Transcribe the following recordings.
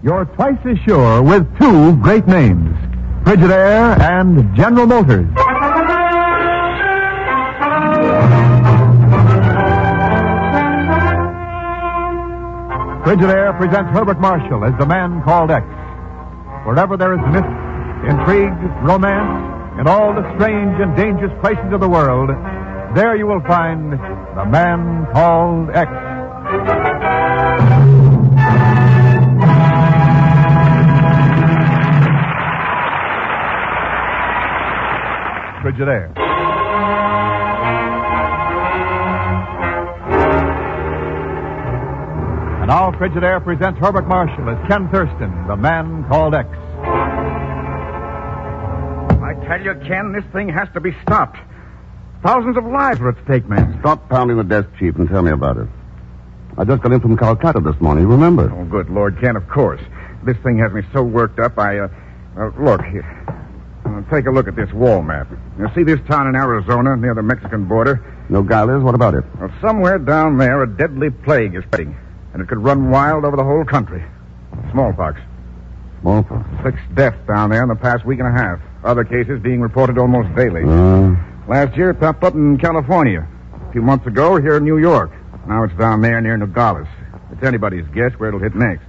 You're twice as sure with two great names Frigidaire and General Motors. Frigidaire presents Herbert Marshall as the man called X. Wherever there is myth, intrigue, romance, in all the strange and dangerous places of the world, there you will find the man called X. Frigidaire. And now Frigidaire presents Herbert Marshall as Ken Thurston, the man called X. I tell you, Ken, this thing has to be stopped. Thousands of lives are at stake, man. Stop pounding the desk, Chief, and tell me about it. I just got in from Calcutta this morning, you remember? Oh, good Lord, Ken, of course. This thing has me so worked up, I, uh, uh look, here. Take a look at this wall map. You see this town in Arizona near the Mexican border? Nogales, what about it? Well, somewhere down there, a deadly plague is spreading, and it could run wild over the whole country. Smallpox. Smallpox. Six deaths down there in the past week and a half. Other cases being reported almost daily. Uh, Last year, it popped up in California. A few months ago, here in New York. Now it's down there near Nogales. It's anybody's guess where it'll hit next.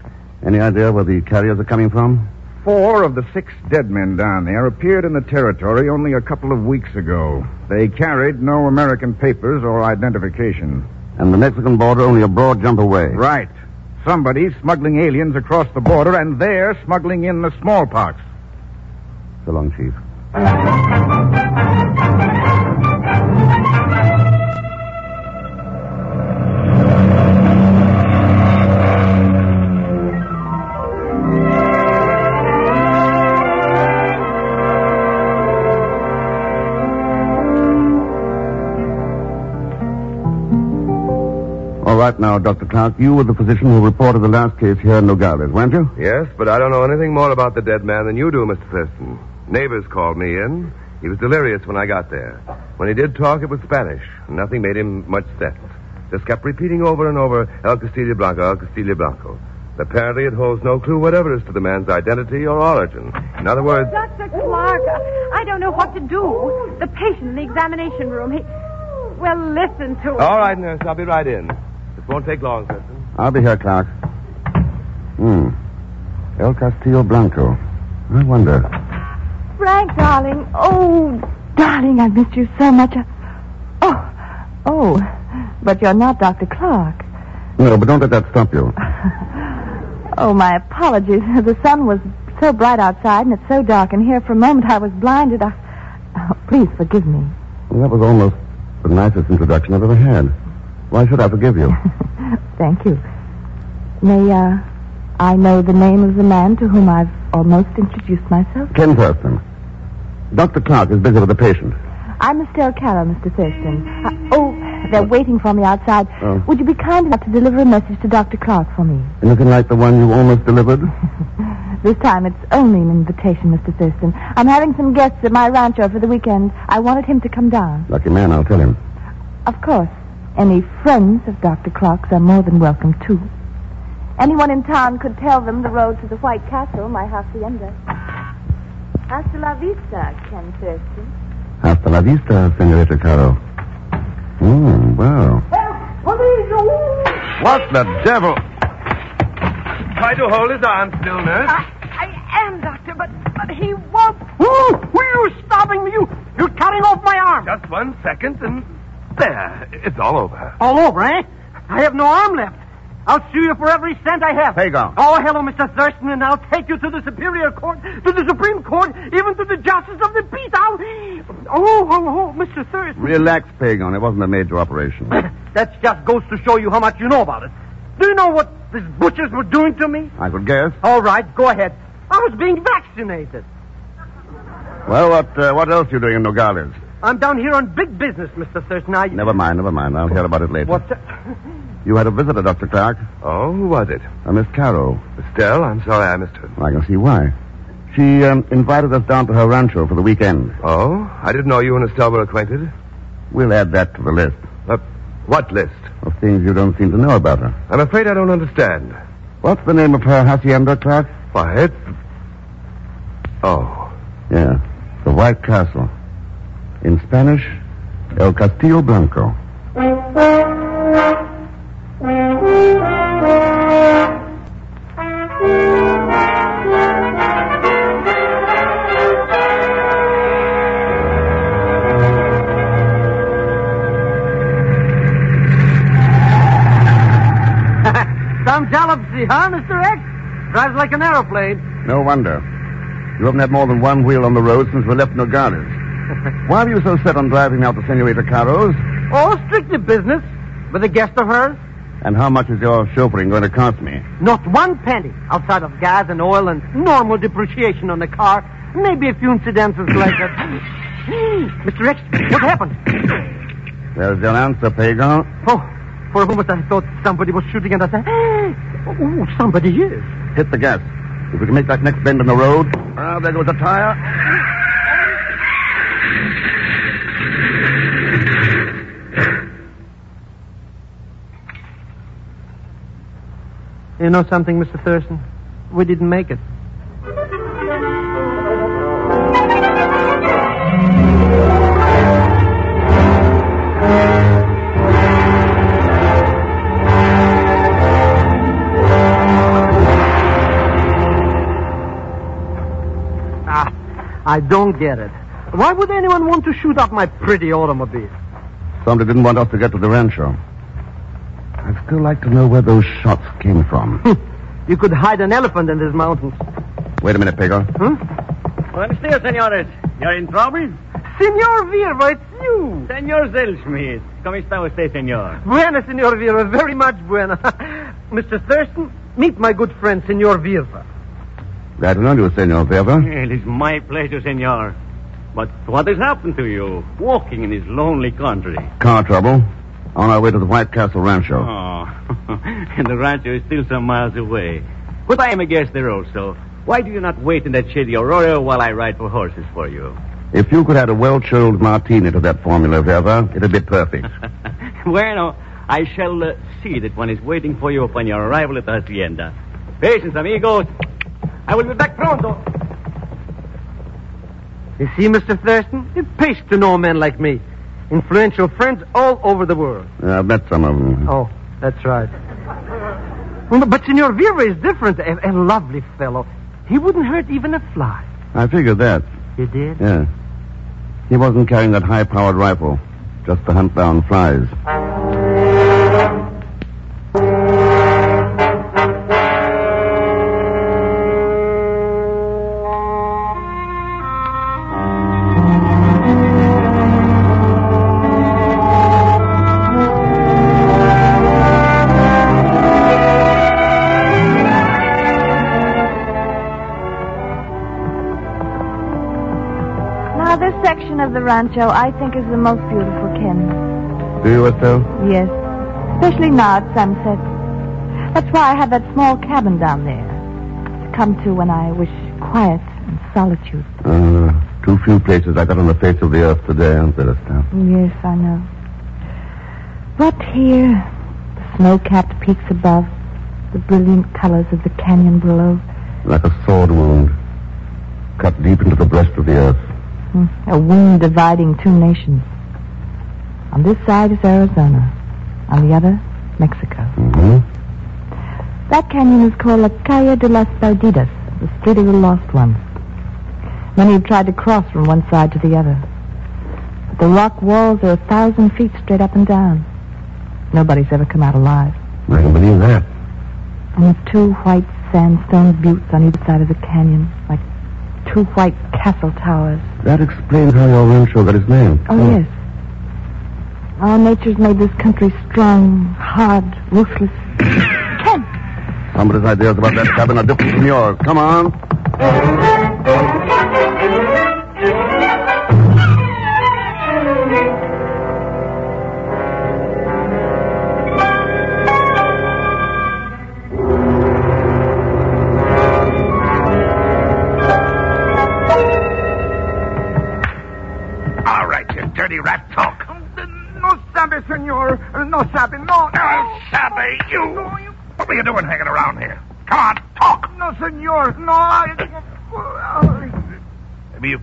any idea where the carriers are coming from? Four of the six dead men down there appeared in the territory only a couple of weeks ago. They carried no American papers or identification. And the Mexican border only a broad jump away. Right. Somebody's smuggling aliens across the border, and they're smuggling in the smallpox. So long, Chief. Now, you were the physician who reported the last case here in Nogales, weren't you? Yes, but I don't know anything more about the dead man than you do, Mr. Thurston. Neighbors called me in. He was delirious when I got there. When he did talk, it was Spanish. Nothing made him much sense. Just kept repeating over and over El Castillo Blanco, El Castillo Blanco. Apparently, it holds no clue whatever as to the man's identity or origin. In other words, Dr. Clark, uh, I don't know what to do. The patient in the examination room, he. Well, listen to him. all right, nurse, I'll be right in. This won't take long, Preston. I'll be here, Clark. Hmm. El Castillo Blanco. I wonder. Frank, darling. Oh, darling, I missed you so much. I... Oh, oh, but you're not Dr. Clark. No, but don't let that stop you. Oh, my apologies. The sun was so bright outside and it's so dark in here. For a moment, I was blinded. I... Oh, please forgive me. Well, that was almost the nicest introduction I've ever had. Why should I forgive you? Thank you. May uh, I know the name of the man to whom I've almost introduced myself? Ken Thurston. Dr. Clark is busy with a patient. I'm Estelle Carroll, Mr. Thurston. Uh, oh, they're waiting for me outside. Oh. Would you be kind enough to deliver a message to Dr. Clark for me? Anything like the one you almost delivered? This time it's only an invitation, Mr. Thurston. I'm having some guests at my rancho for the weekend. I wanted him to come down. Lucky man, I'll tell him. Of course, any friends of Dr. Clark's are more than welcome, too. Anyone in town could tell them the road to the White Castle, my hacienda. Hasta la vista, Ken Thurston. Hasta la vista, Senorita Caro. Hmm, well. What the devil? Try to hold his arm still, nurse. I, I am, Doctor, but, but he won't. Who? Who are you stopping me? You, you're cutting off my arm. Just one second, and there. It's all over. All over, eh? I have no arm left. I'll sue you for every cent I have. Pagon. Oh, hello, Mr. Thurston, and I'll take you to the Superior Court, to the Supreme Court, even to the Justice of the Peace. I'll... Oh, oh, oh, Mr. Thurston. Relax, Pagon. It wasn't a major operation. that just goes to show you how much you know about it. Do you know what these butchers were doing to me? I could guess. All right, go ahead. I was being vaccinated. Well, what uh, what else are you doing in Nogales? I'm down here on big business, Mr. Thurston. I... Never mind, never mind. I'll hear about it later. What's that? You had a visitor, Dr. Clark. Oh, who was it? A Miss Carroll. Estelle, I'm sorry I missed her. I can see why. She um, invited us down to her rancho for the weekend. Oh? I didn't know you and Estelle were acquainted. We'll add that to the list Uh, what list? of things you don't seem to know about her. I'm afraid I don't understand. What's the name of her hacienda, Clark? Why, it's... Oh. Yeah, the White Castle. In Spanish, El Castillo Blanco. Some jalopsy, huh, Mr. X? Drives like an aeroplane. No wonder. You haven't had more than one wheel on the road since we left Nogales. Why are you so set on driving out to Senorita Caro's? Oh, strictly business. With a guest of hers? And how much is your chauffeuring going to cost me? Not one penny outside of gas and oil and normal depreciation on the car. Maybe a few incidentals like that. Mr. X, what happened? There's your answer, Pagon. Oh, for a moment I thought somebody was shooting at us. Oh, somebody is. Hit the gas. If we can make that next bend in the road. Ah, there goes the tire. You know something, Mr. Thurston? We didn't make it. Ah, I don't get it. Why would anyone want to shoot up my pretty automobile? Somebody didn't want us to get to the rancho. I'd still like to know where those shots came from. Hmm. You could hide an elephant in these mountains. Wait a minute, Pagon. Huh? Buenos dias, senores. You're in trouble? Senor Virva, it's you. Senor Zellschmidt. ¿Cómo está usted, senor? Buena, Senor Virva, very much buena. Mr. Thurston, meet my good friend, Senor Virva. Glad to know you, Senor Verva. It is my pleasure, senor. But what has happened to you, walking in this lonely country? Car trouble. On our way to the White Castle Rancho. Oh, and the rancho is still some miles away. But I am a guest there also. Why do you not wait in that shady arroyo while I ride for horses for you? If you could add a well-chilled martini to that formula, Verva, it'd be perfect. bueno, I shall uh, see that one is waiting for you upon your arrival at the hacienda. Patience, amigos. I will be back pronto. You see, Mr. Thurston, it pays to know men like me. Influential friends all over the world. Yeah, I've met some of them. Oh, that's right. Well, But Senor Virva is different. A, a lovely fellow. He wouldn't hurt even a fly. I figured that. You did? Yeah. He wasn't carrying that high-powered rifle, just to hunt down flies. Section of the rancho I think is the most beautiful, Ken. Do you, Estelle? Yes. Especially now at sunset. That's why I have that small cabin down there to come to when I wish quiet and solitude. Uh, too few places like that on the face of the earth today, aren't there, Estelle? Yes, I know. But here, the snow-capped peaks above, the brilliant colors of the canyon below, Like a sword wound, cut deep into the breast of the earth. Hmm, a wound dividing two nations. On this side is Arizona. On the other, Mexico. Mm-hmm. That canyon is called La Calle de las Perdidas, the Street of the Lost Ones. Many have tried to cross from one side to the other. But the rock walls are a thousand feet straight up and down. Nobody's ever come out alive. I can believe that. And two white sandstone buttes on either side of the canyon, like two white castle towers. That explains how your rancho got its name. Oh, hmm. yes. Our nature's made this country strong, hard, ruthless. Ken! Somebody's ideas about that cabin are different from yours. Come on.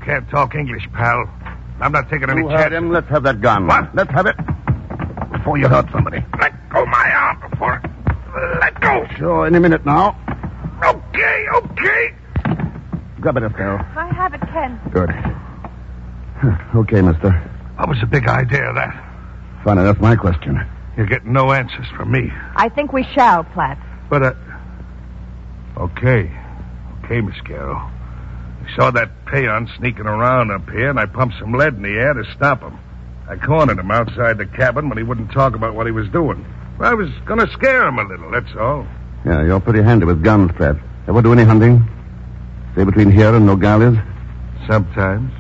Can't talk English, pal. I'm not taking any Who heard chances. him? Let's have that gun. What? Let's have it. Before you hurt somebody. Let go my arm before... Let go. Sure, any minute now. Okay, okay. Grab it, up, Estelle. I have it, Ken. Good. Okay, mister. What was the big idea of that? Funny, that's my question. You're getting no answers from me. I think we shall, Platt. But, uh... Okay. Okay, Miss Carroll. I saw that peon sneaking around up here, and I pumped some lead in the air to stop him. I cornered him outside the cabin when he wouldn't talk about what he was doing. I was going to scare him a little, that's all. Yeah, you're pretty handy with guns, Pratt. Ever do any hunting? Stay between here and Nogales? Sometimes.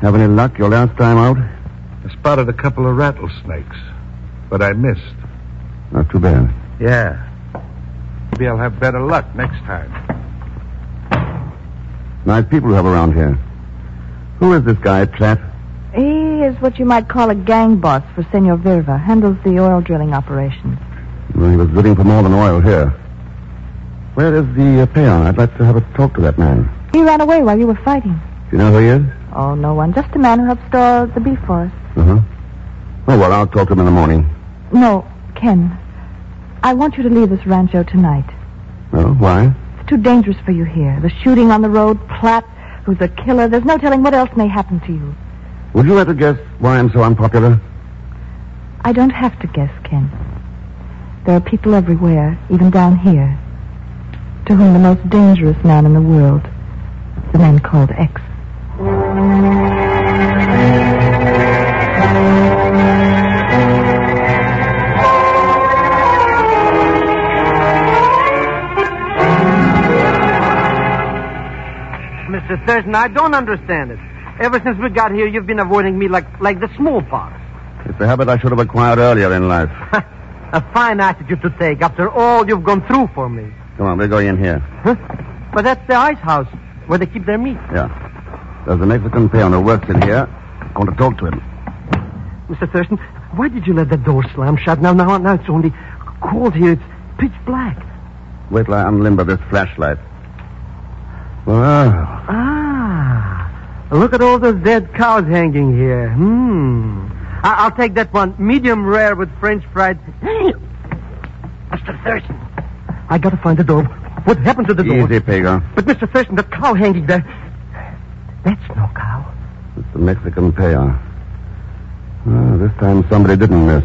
Have any luck your last time out? I spotted a couple of rattlesnakes, but I missed. Not too bad. Yeah. Maybe I'll have better luck next time. Nice people you have around here. Who is this guy, Pratt? He is what you might call a gang boss for Senor Virva. Handles the oil drilling operations. Well, he was looking for more than oil here. Where is the uh, peon? I'd like to have a talk to that man. He ran away while you were fighting. Do you know who he is? Oh, no one. Just a man who helped store the beef for us. Uh-huh. Oh, well, I'll talk to him in the morning. No, Ken. I want you to leave this rancho tonight. Oh, why? Too dangerous for you here. The shooting on the road, Platt, who's a killer. There's no telling what else may happen to you. Would you like to guess why I'm so unpopular? I don't have to guess, Ken. There are people everywhere, even down here, to whom the most dangerous man in the world is the man called X. Mr. Thurston, I don't understand it. Ever since we got here, you've been avoiding me like, like the smallpox. It's a habit I should have acquired earlier in life. A fine attitude to take after all you've gone through for me. Come on, we're going in here. Huh? But that's the ice house where they keep their meat. Yeah. There's a Mexican peon who works in here. I want to talk to him. Mr. Thurston, why did you let that door slam shut? Now, now, now it's only cold here. It's pitch black. Wait till I unlimber this flashlight. Wow. Ah, look at all those dead cows hanging here. Hmm. I- I'll take that one, medium rare with French fried. Mr. Thurston, I gotta find the door. What happened to the door? Easy, Pago. But Mr. Thurston, the cow hanging there. That's no cow. It's the Mexican peon. Oh, this time somebody didn't miss.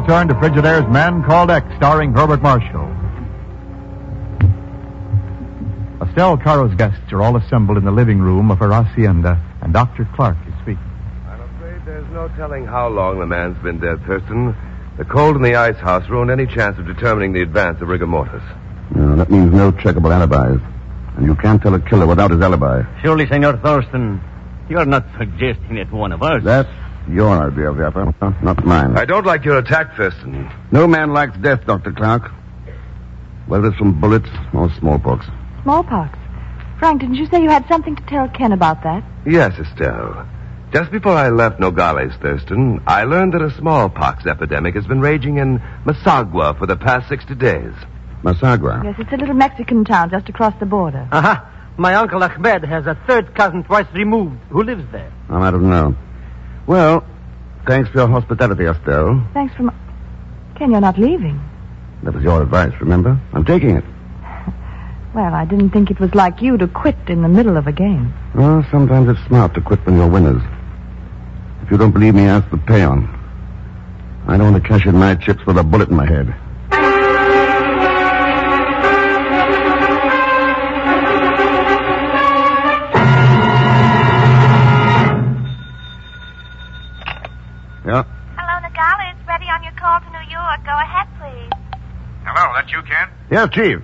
Return to Frigidaire's Man Called X, starring Herbert Marshall. Estelle Caro's guests are all assembled in the living room of her hacienda, and Dr. Clark is speaking. I'm afraid there's no telling how long the man's been dead, Thurston. The cold in the ice house ruined any chance of determining the advance of rigor mortis. No, that means no checkable alibis. And you can't tell a killer without his alibi. Surely, Senor Thurston, you're not suggesting that one of us. That's your idea, Zappa, not mine. I don't like your attack, Thurston. No man likes death, Dr. Clark. Whether it's from bullets or smallpox. Smallpox. Frank, didn't you say you had something to tell Ken about that? Yes, Estelle. Just before I left Nogales, Thurston, I learned that a smallpox epidemic has been raging in Masagua for the past 60 days. Masagua. Yes, it's a little Mexican town just across the border. Aha. My uncle Ahmed has a third cousin twice removed who lives there. I don't know. Well, thanks for your hospitality, Estelle. Thanks for my... Ken, you're not leaving. That was your advice, remember? I'm taking it. Well, I didn't think it was like you to quit in the middle of a game. Well, sometimes it's smart to quit when you're winners. If you don't believe me, ask the peon. I don't want to cash in my chips with a bullet in my head. Yeah. Hello, Nogales. It's ready on your call to New York. Go ahead, please. Hello, that you, Ken? Yes, Chief.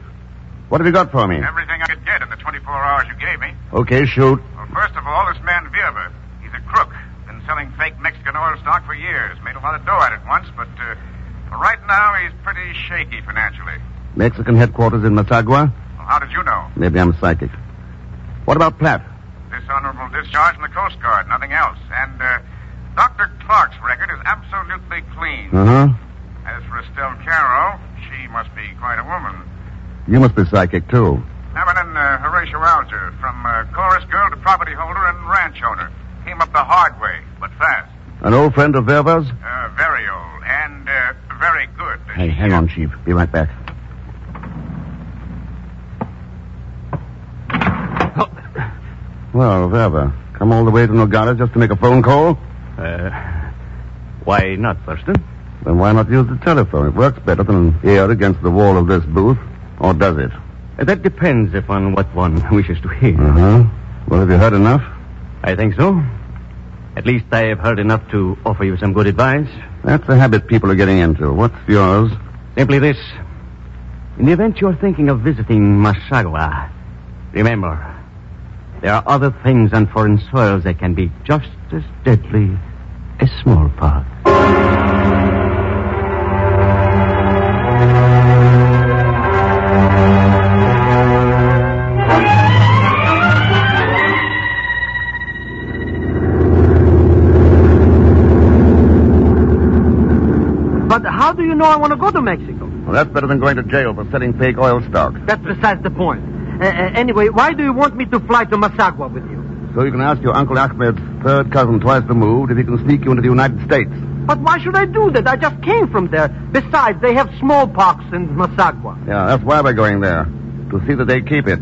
What have you got for me? Everything I could get in the 24 hours you gave me. Okay, shoot. Well, first of all, this man Vierber. He's a crook. Been selling fake Mexican oil stock for years. Made a lot of dough at it once, but uh, right now he's pretty shaky financially. Mexican headquarters in Masagua? Well, how did you know? Maybe I'm psychic. What about Platt? Dishonorable discharge from the Coast Guard, nothing else. And uh, Dr. Clark's record is absolutely clean. Uh-huh. As for Estelle Caro, she must be quite a woman. You must be psychic, too. Feminine uh, Horatio Alger, from uh, chorus girl to property holder and ranch owner. Came up the hard way, but fast. An old friend of Verva's? Uh, very old and uh, very good. Hey, hang on, Chief. Be right back. Well, Verva, come all the way to Nogales just to make a phone call? Uh, why not, Thurston? Then why not use the telephone? It works better than here against the wall of this booth. Or does it? Uh, that depends upon what one wishes to hear. Uh-huh. Well, have you heard enough? I think so. At least I have heard enough to offer you some good advice. That's a habit people are getting into. What's yours? Simply this. In the event you're thinking of visiting Masagua, remember, there are other things on foreign soils that can be just as deadly as smallpox. But how do you know I want to go to Mexico? Well, that's better than going to jail for selling fake oil stock. That's besides the point. Uh, uh, anyway, why do you want me to fly to Masagua with you? So you can ask your Uncle Ahmed's third cousin twice removed if he can sneak you into the United States. But why should I do that? I just came from there. Besides, they have smallpox in Masagua. Yeah, that's why we're going there. To see that they keep it.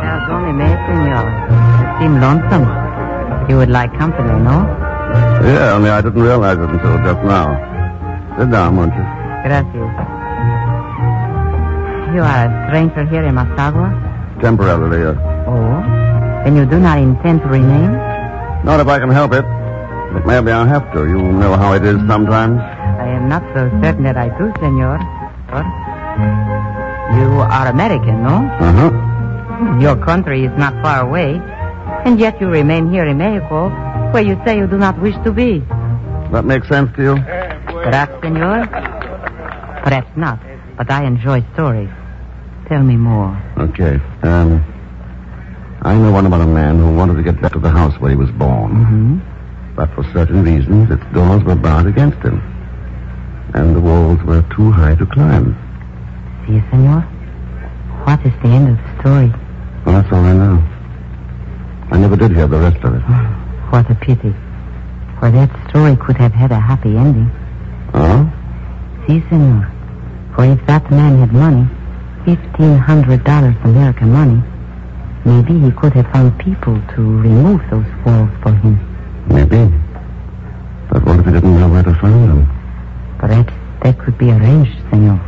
There's only senor. You seem lonesome. You would like company, no? Yeah, only I didn't realize it until just now. Sit down, won't you? Gracias. You are a stranger here in Masagua? Temporarily, uh, Oh? Then you do not intend to remain? not if I can help it. But maybe I'll have to. You know how it is sometimes. I am not so certain that I do, senor. Or- You are American, no? Uh-huh. Your country is not far away. And yet you remain here in Mexico, where you say you do not wish to be. That makes sense to you? Perhaps, senor? Perhaps not. But I enjoy stories. Tell me more. Okay. Um, I know one about a man who wanted to get back to the house where he was born. Mm-hmm. But for certain reasons, its doors were barred against him. And the walls were too high to climb. See, senor? What is the end of the story? Well, that's all I know. I never did hear the rest of it. What a pity. For that story could have had a happy ending. Oh? Si, senor? For if that man had money, fifteen hundred dollars American money, maybe he could have found people to remove those walls for him. Maybe. But what if he didn't know where to find them? Perhaps that could be arranged, senor.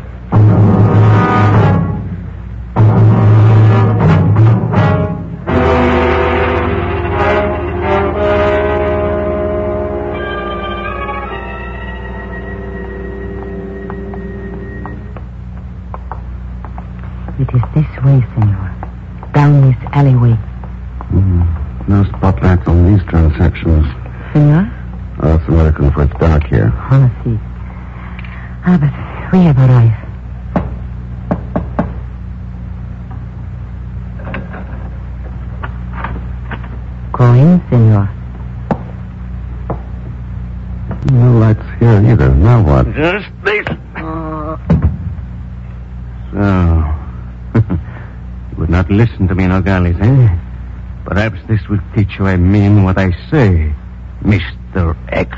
way, senor. Down this alleyway. Mm. No spotlights on these transactions. Senor? Oh, that's American for it's dark here. Ah, see. Ah, but we have arrived. Go in, senor. No lights here either. Now what? Just this not listen to me, Nogales, eh? Perhaps this will teach you I mean what I say, Mr. X.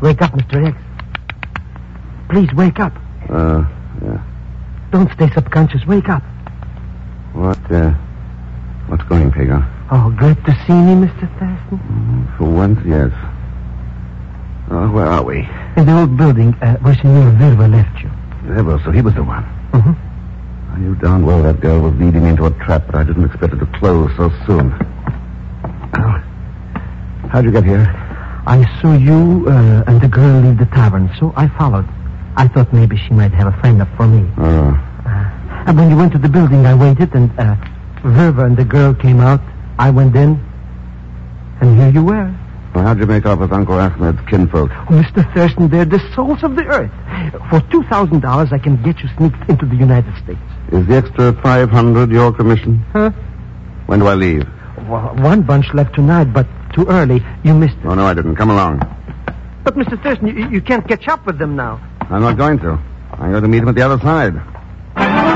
Wake up, Mr. X. Please wake up. Uh, yeah. Don't stay subconscious. Wake up. What, uh, what's going, Pagon? Oh, great to see me, Mr. Thurston. For once, yes. Oh, where are we? In the old building uh, where Senor Verba left you. Ever, so he was the one. Mm-hmm. I knew darn well that girl was leading me into a trap, but I didn't expect it to close so soon. Well, how'd you get here? I saw you uh, and the girl leave the tavern, so I followed. I thought maybe she might have a friend up for me. Oh. And when you went to the building, I waited, and uh, Verba and the girl came out. I went in, and here you were. Well, how'd you make off with Uncle Ahmed's kinfolk? Oh, Mr. Thurston, they're the souls of the earth. For $2,000, I can get you sneaked into the United States. Is the extra 500 your commission? Huh? When do I leave? Well, one bunch left tonight, but too early. You missed it. Oh, no, I didn't. Come along. But, Mr. Thurston, you, you can't catch up with them now. I'm not going to. I'm going to meet him at the other side.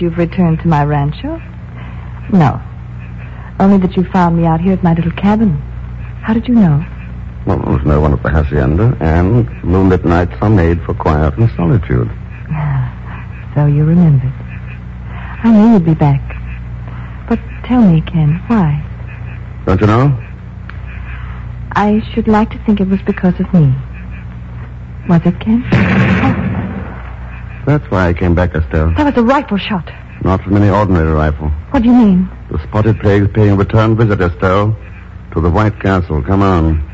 That you've returned to my rancho? No. Only that you found me out here at my little cabin. How did you know? Well, there was no one at the hacienda, and moonlit nights are made for quiet and solitude. So you remembered. I knew you'd be back. But tell me, Ken, why? Don't you know? I should like to think it was because of me. Was it, Ken? That's why I came back, Estelle. That was a rifle shot. Not from any ordinary rifle. What do you mean? The spotted pig's paying a return visit, Estelle, to the White Castle. Come on.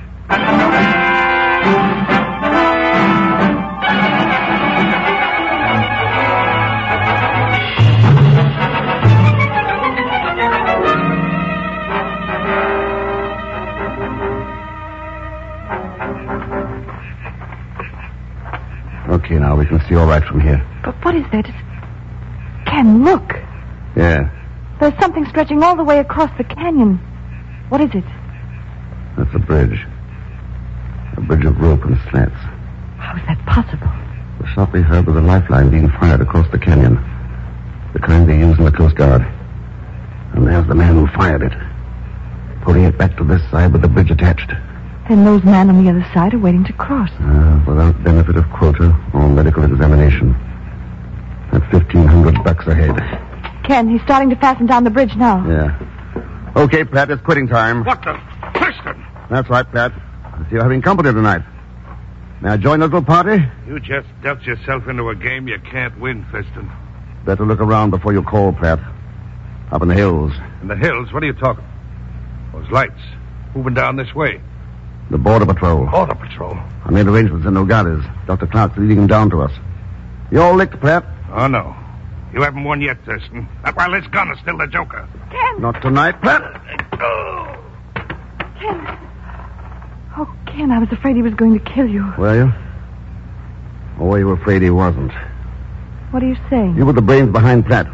We can see all right from here. But what is there to... Ken, look. Yeah, There's something stretching all the way across the canyon. What is it? that's a bridge. A bridge of rope and slats. How is that possible? The shot we heard was a lifeline being fired across the canyon. The kind they use in the Coast Guard. And there's the man who fired it. Pulling it back to this side with the bridge attached. Then those men on the other side are waiting to cross. Uh, without benefit of quota or medical examination. That's fifteen hundred bucks ahead. Ken, he's starting to fasten down the bridge now. Yeah. Okay, Pat, it's quitting time. What the? Preston! That's right, Pat. I see you're having company tonight. May I join the little party? You just dealt yourself into a game you can't win, Thurston. Better look around before you call, Pat. Up in the hills. In the hills? What are you talking? Those lights. Moving down this way. The Border Patrol. Border Patrol. I made arrangements in Nogales. Dr. Clark's leading them down to us. You all licked, Pat? Oh, no. You haven't won yet, Thurston. That wireless gun is still the joker. Ken! Not tonight, Pat. Ken! Oh, Ken, I was afraid he was going to kill you. Were you? Oh, or were you afraid he wasn't? What are you saying? You were the brains behind Platt.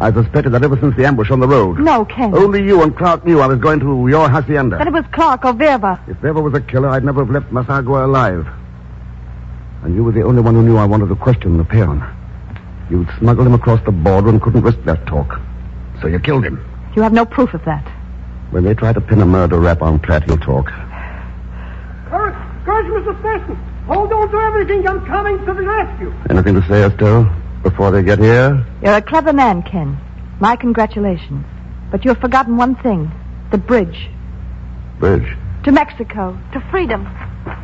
I suspected that ever since the ambush on the road. No, Ken. Only you and Clark knew I was going to your hacienda. That it was Clark or Verba. If Verba was a killer, I'd never have left Masagua alive. And you were the only one who knew I wanted to question the peon. You'd smuggled him across the border and couldn't risk that talk. So you killed him. You have no proof of that. When they try to pin a murder rap on Platt, he'll talk. Courage, courage, Mr. Thurston. Hold on to everything. I'm coming to the rescue. Anything to say, Estelle, before they get here? You're a clever man, Ken. My congratulations. But you've forgotten one thing. The bridge. Bridge. To Mexico. To freedom.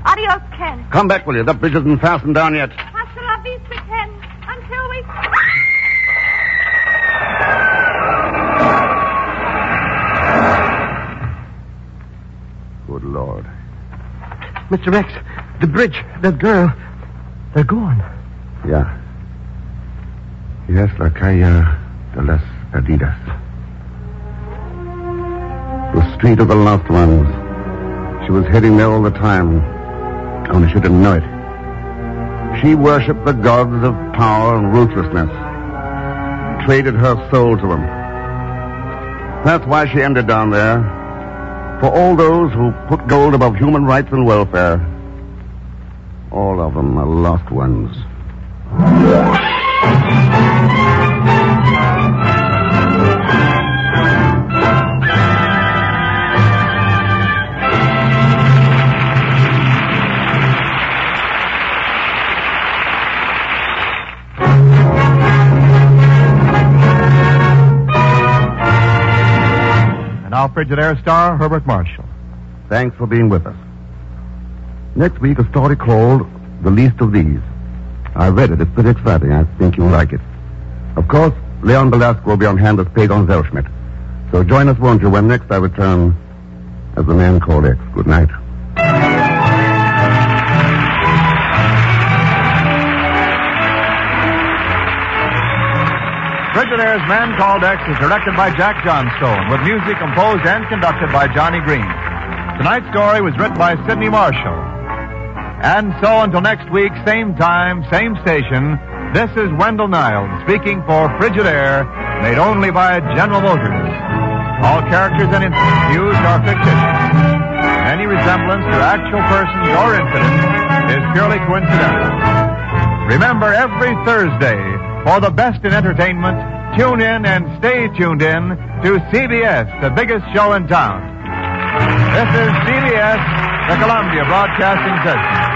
Adios, Ken. Come back, will you? The bridge isn't fastened down yet. Hasta la vista, Ken. Until we... Good Lord. Mr. X, the bridge, that girl, they're gone. Yeah. Yes, la calle de las Perdidas. The street of the lost ones. She was heading there all the time. Only she didn't know it. She worshipped the gods of power and ruthlessness. Traded her soul to them. That's why she ended down there. For all those who put gold above human rights and welfare. All of them are lost ones. Frigidaire star Herbert Marshall. Thanks for being with us. Next week, a story called The Least of These. I read it. It's pretty exciting. I think you'll like it. Of course, Leon Belasco will be on hand as Pagon Zellschmidt. So join us, won't you, when next I return as the man called X. Good night. Frigidaire's Man Called X is directed by Jack Johnstone, with music composed and conducted by Johnny Green. Tonight's story was written by Sidney Marshall. And so until next week, same time, same station, this is Wendell Niles speaking for Frigidaire, made only by General Motors. All characters and incidents used are fictitious. Any resemblance to actual persons or incidents is purely coincidental. Remember, every Thursday, for the best in entertainment, tune in and stay tuned in to CBS, the biggest show in town. This is CBS, the Columbia Broadcasting System.